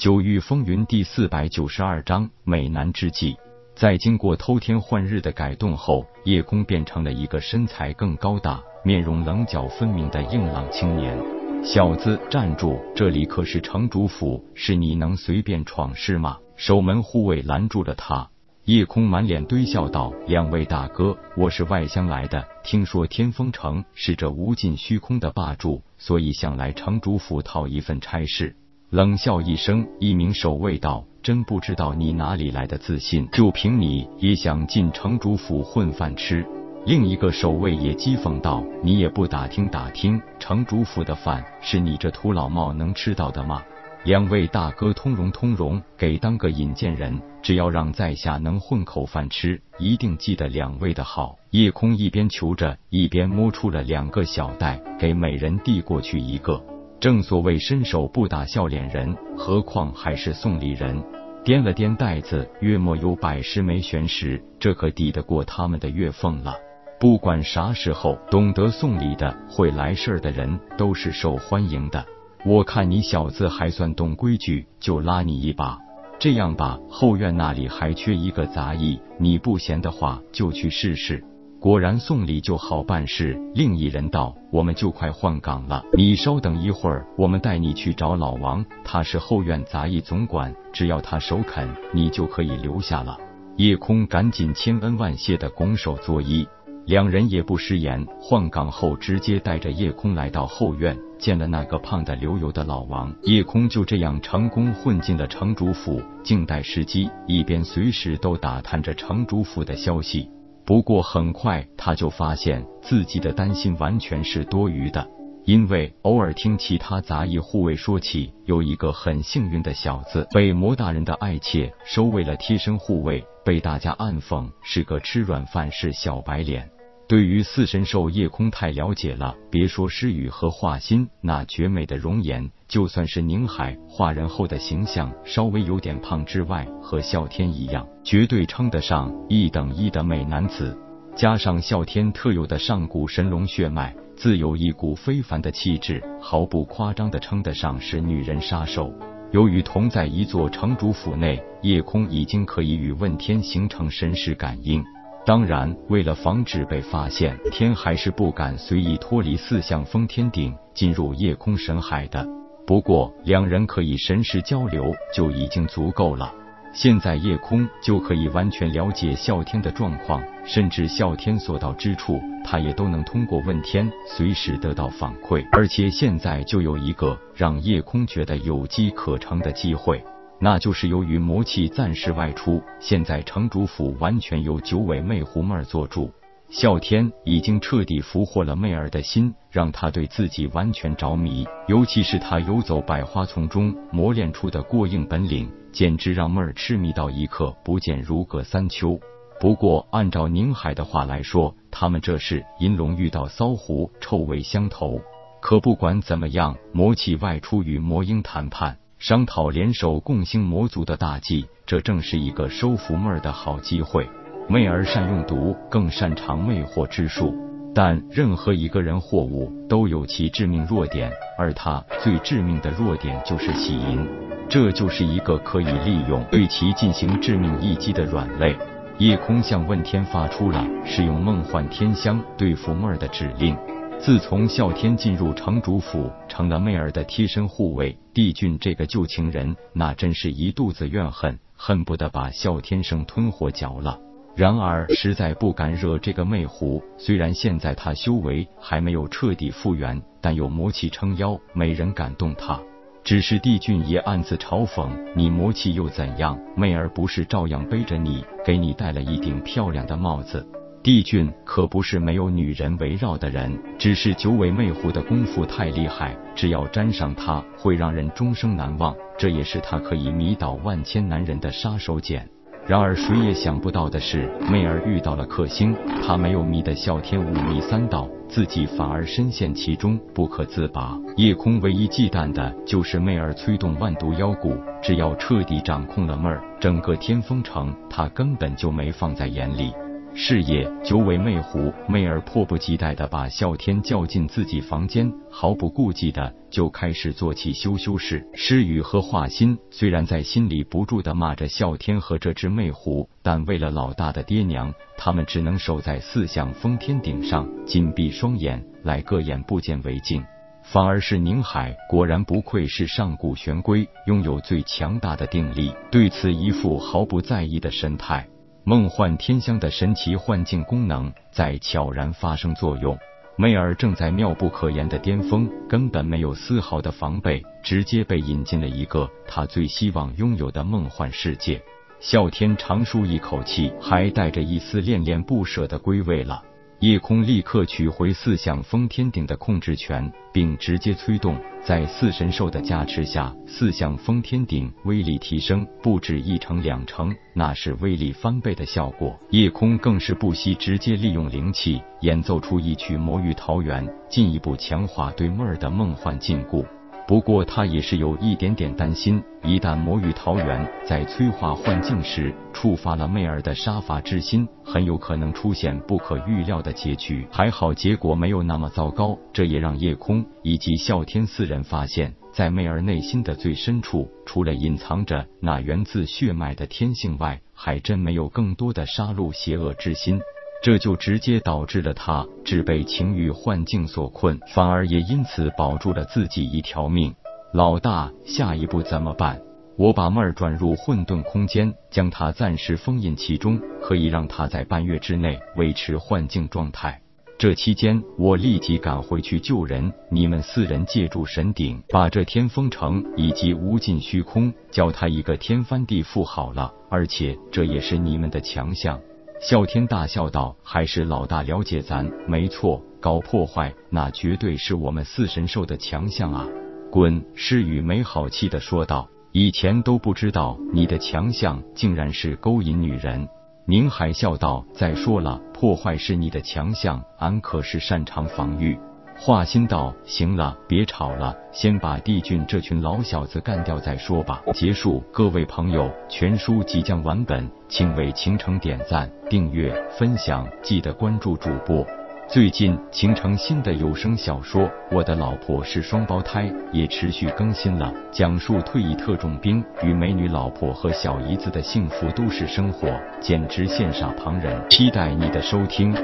九域风云第四百九十二章美男之计。在经过偷天换日的改动后，叶空变成了一个身材更高大、面容棱角分明的硬朗青年。小子，站住！这里可是城主府，是你能随便闯是吗？守门护卫拦住了他。叶空满脸堆笑道：“两位大哥，我是外乡来的，听说天风城是这无尽虚空的霸主，所以想来城主府讨一份差事。”冷笑一声，一名守卫道：“真不知道你哪里来的自信，就凭你也想进城主府混饭吃？”另一个守卫也讥讽道：“你也不打听打听，城主府的饭是你这土老帽能吃到的吗？”两位大哥通融通融，给当个引荐人，只要让在下能混口饭吃，一定记得两位的好。夜空一边求着，一边摸出了两个小袋，给每人递过去一个。正所谓伸手不打笑脸人，何况还是送礼人。掂了掂袋子，约莫有百十枚玄石，这可抵得过他们的月俸了。不管啥时候，懂得送礼的、会来事儿的人，都是受欢迎的。我看你小子还算懂规矩，就拉你一把。这样吧，后院那里还缺一个杂役，你不闲的话就去试试。果然送礼就好办事。另一人道：“我们就快换岗了，你稍等一会儿，我们带你去找老王，他是后院杂役总管，只要他首肯，你就可以留下了。”叶空赶紧千恩万谢的拱手作揖。两人也不食言，换岗后直接带着叶空来到后院，见了那个胖的流油的老王。叶空就这样成功混进了城主府，静待时机，一边随时都打探着城主府的消息。不过很快他就发现自己的担心完全是多余的。因为偶尔听其他杂役护卫说起，有一个很幸运的小子被魔大人的爱妾收为了贴身护卫，被大家暗讽是个吃软饭是小白脸。对于四神兽夜空太了解了，别说诗雨和画心那绝美的容颜，就算是宁海画人后的形象稍微有点胖之外，和啸天一样，绝对称得上一等一的美男子。加上啸天特有的上古神龙血脉。自有一股非凡的气质，毫不夸张的称得上是女人杀手。由于同在一座城主府内，夜空已经可以与问天形成神识感应。当然，为了防止被发现，天还是不敢随意脱离四象封天顶，进入夜空神海的。不过，两人可以神识交流就已经足够了。现在夜空就可以完全了解啸天的状况，甚至啸天所到之处，他也都能通过问天随时得到反馈。而且现在就有一个让夜空觉得有机可乘的机会，那就是由于魔气暂时外出，现在城主府完全由九尾魅狐妹儿做主。啸天已经彻底俘获了媚儿的心，让他对自己完全着迷。尤其是他游走百花丛中磨练出的过硬本领，简直让妹儿痴迷到一刻不见如隔三秋。不过，按照宁海的话来说，他们这是银龙遇到骚狐，臭味相投。可不管怎么样，魔气外出与魔婴谈判，商讨联手共兴魔族的大计，这正是一个收服妹儿的好机会。媚儿善用毒，更擅长魅惑之术。但任何一个人或物都有其致命弱点，而他最致命的弱点就是喜淫，这就是一个可以利用对其进行致命一击的软肋。夜空向问天发出了使用梦幻天香对付妹儿的指令。自从啸天进入城主府，成了媚儿的贴身护卫，帝俊这个旧情人那真是一肚子怨恨，恨不得把啸天生吞活嚼了。然而，实在不敢惹这个魅狐。虽然现在他修为还没有彻底复原，但有魔气撑腰，没人敢动他。只是帝俊也暗自嘲讽：“你魔气又怎样？媚儿不是照样背着你，给你戴了一顶漂亮的帽子？”帝俊可不是没有女人围绕的人，只是九尾魅狐的功夫太厉害，只要沾上他，会让人终生难忘。这也是他可以迷倒万千男人的杀手锏。然而谁也想不到的是，媚儿遇到了克星，他没有迷得哮天五迷三道，自己反而深陷其中不可自拔。夜空唯一忌惮的就是媚儿催动万毒妖蛊，只要彻底掌控了妹儿，整个天风城他根本就没放在眼里。是夜，九尾魅狐媚儿迫不及待的把啸天叫进自己房间，毫不顾忌的就开始做起羞羞事。诗雨和华心虽然在心里不住的骂着啸天和这只魅狐，但为了老大的爹娘，他们只能守在四象封天顶上，紧闭双眼，来个眼不见为净。反而是宁海，果然不愧是上古玄龟，拥有最强大的定力，对此一副毫不在意的神态。梦幻天香的神奇幻境功能在悄然发生作用，媚儿正在妙不可言的巅峰，根本没有丝毫的防备，直接被引进了一个她最希望拥有的梦幻世界。啸天长舒一口气，还带着一丝恋恋不舍的归位了。夜空立刻取回四象封天顶的控制权，并直接催动，在四神兽的加持下，四象封天顶威力提升不止一成两成，那是威力翻倍的效果。夜空更是不惜直接利用灵气演奏出一曲魔域桃源，进一步强化对妹儿的梦幻禁锢。不过他也是有一点点担心，一旦魔域桃源在催化幻境时触发了媚儿的杀伐之心，很有可能出现不可预料的结局。还好结果没有那么糟糕，这也让夜空以及啸天四人发现，在媚儿内心的最深处，除了隐藏着那源自血脉的天性外，还真没有更多的杀戮邪恶之心。这就直接导致了他只被情欲幻境所困，反而也因此保住了自己一条命。老大，下一步怎么办？我把妹儿转入混沌空间，将她暂时封印其中，可以让她在半月之内维持幻境状态。这期间，我立即赶回去救人。你们四人借助神鼎，把这天风城以及无尽虚空，教他一个天翻地覆好了。而且这也是你们的强项。啸天大笑道：“还是老大了解咱，没错，搞破坏那绝对是我们四神兽的强项啊！”滚！诗雨没好气的说道：“以前都不知道你的强项竟然是勾引女人。”宁海笑道：“再说了，破坏是你的强项，俺可是擅长防御。”华心道：“行了，别吵了，先把帝俊这群老小子干掉再说吧。”结束，各位朋友，全书即将完本，请为倾城点赞、订阅、分享，记得关注主播。最近，倾城新的有声小说《我的老婆是双胞胎》也持续更新了，讲述退役特种兵与美女老婆和小姨子的幸福都市生活，简直羡煞旁人。期待你的收听。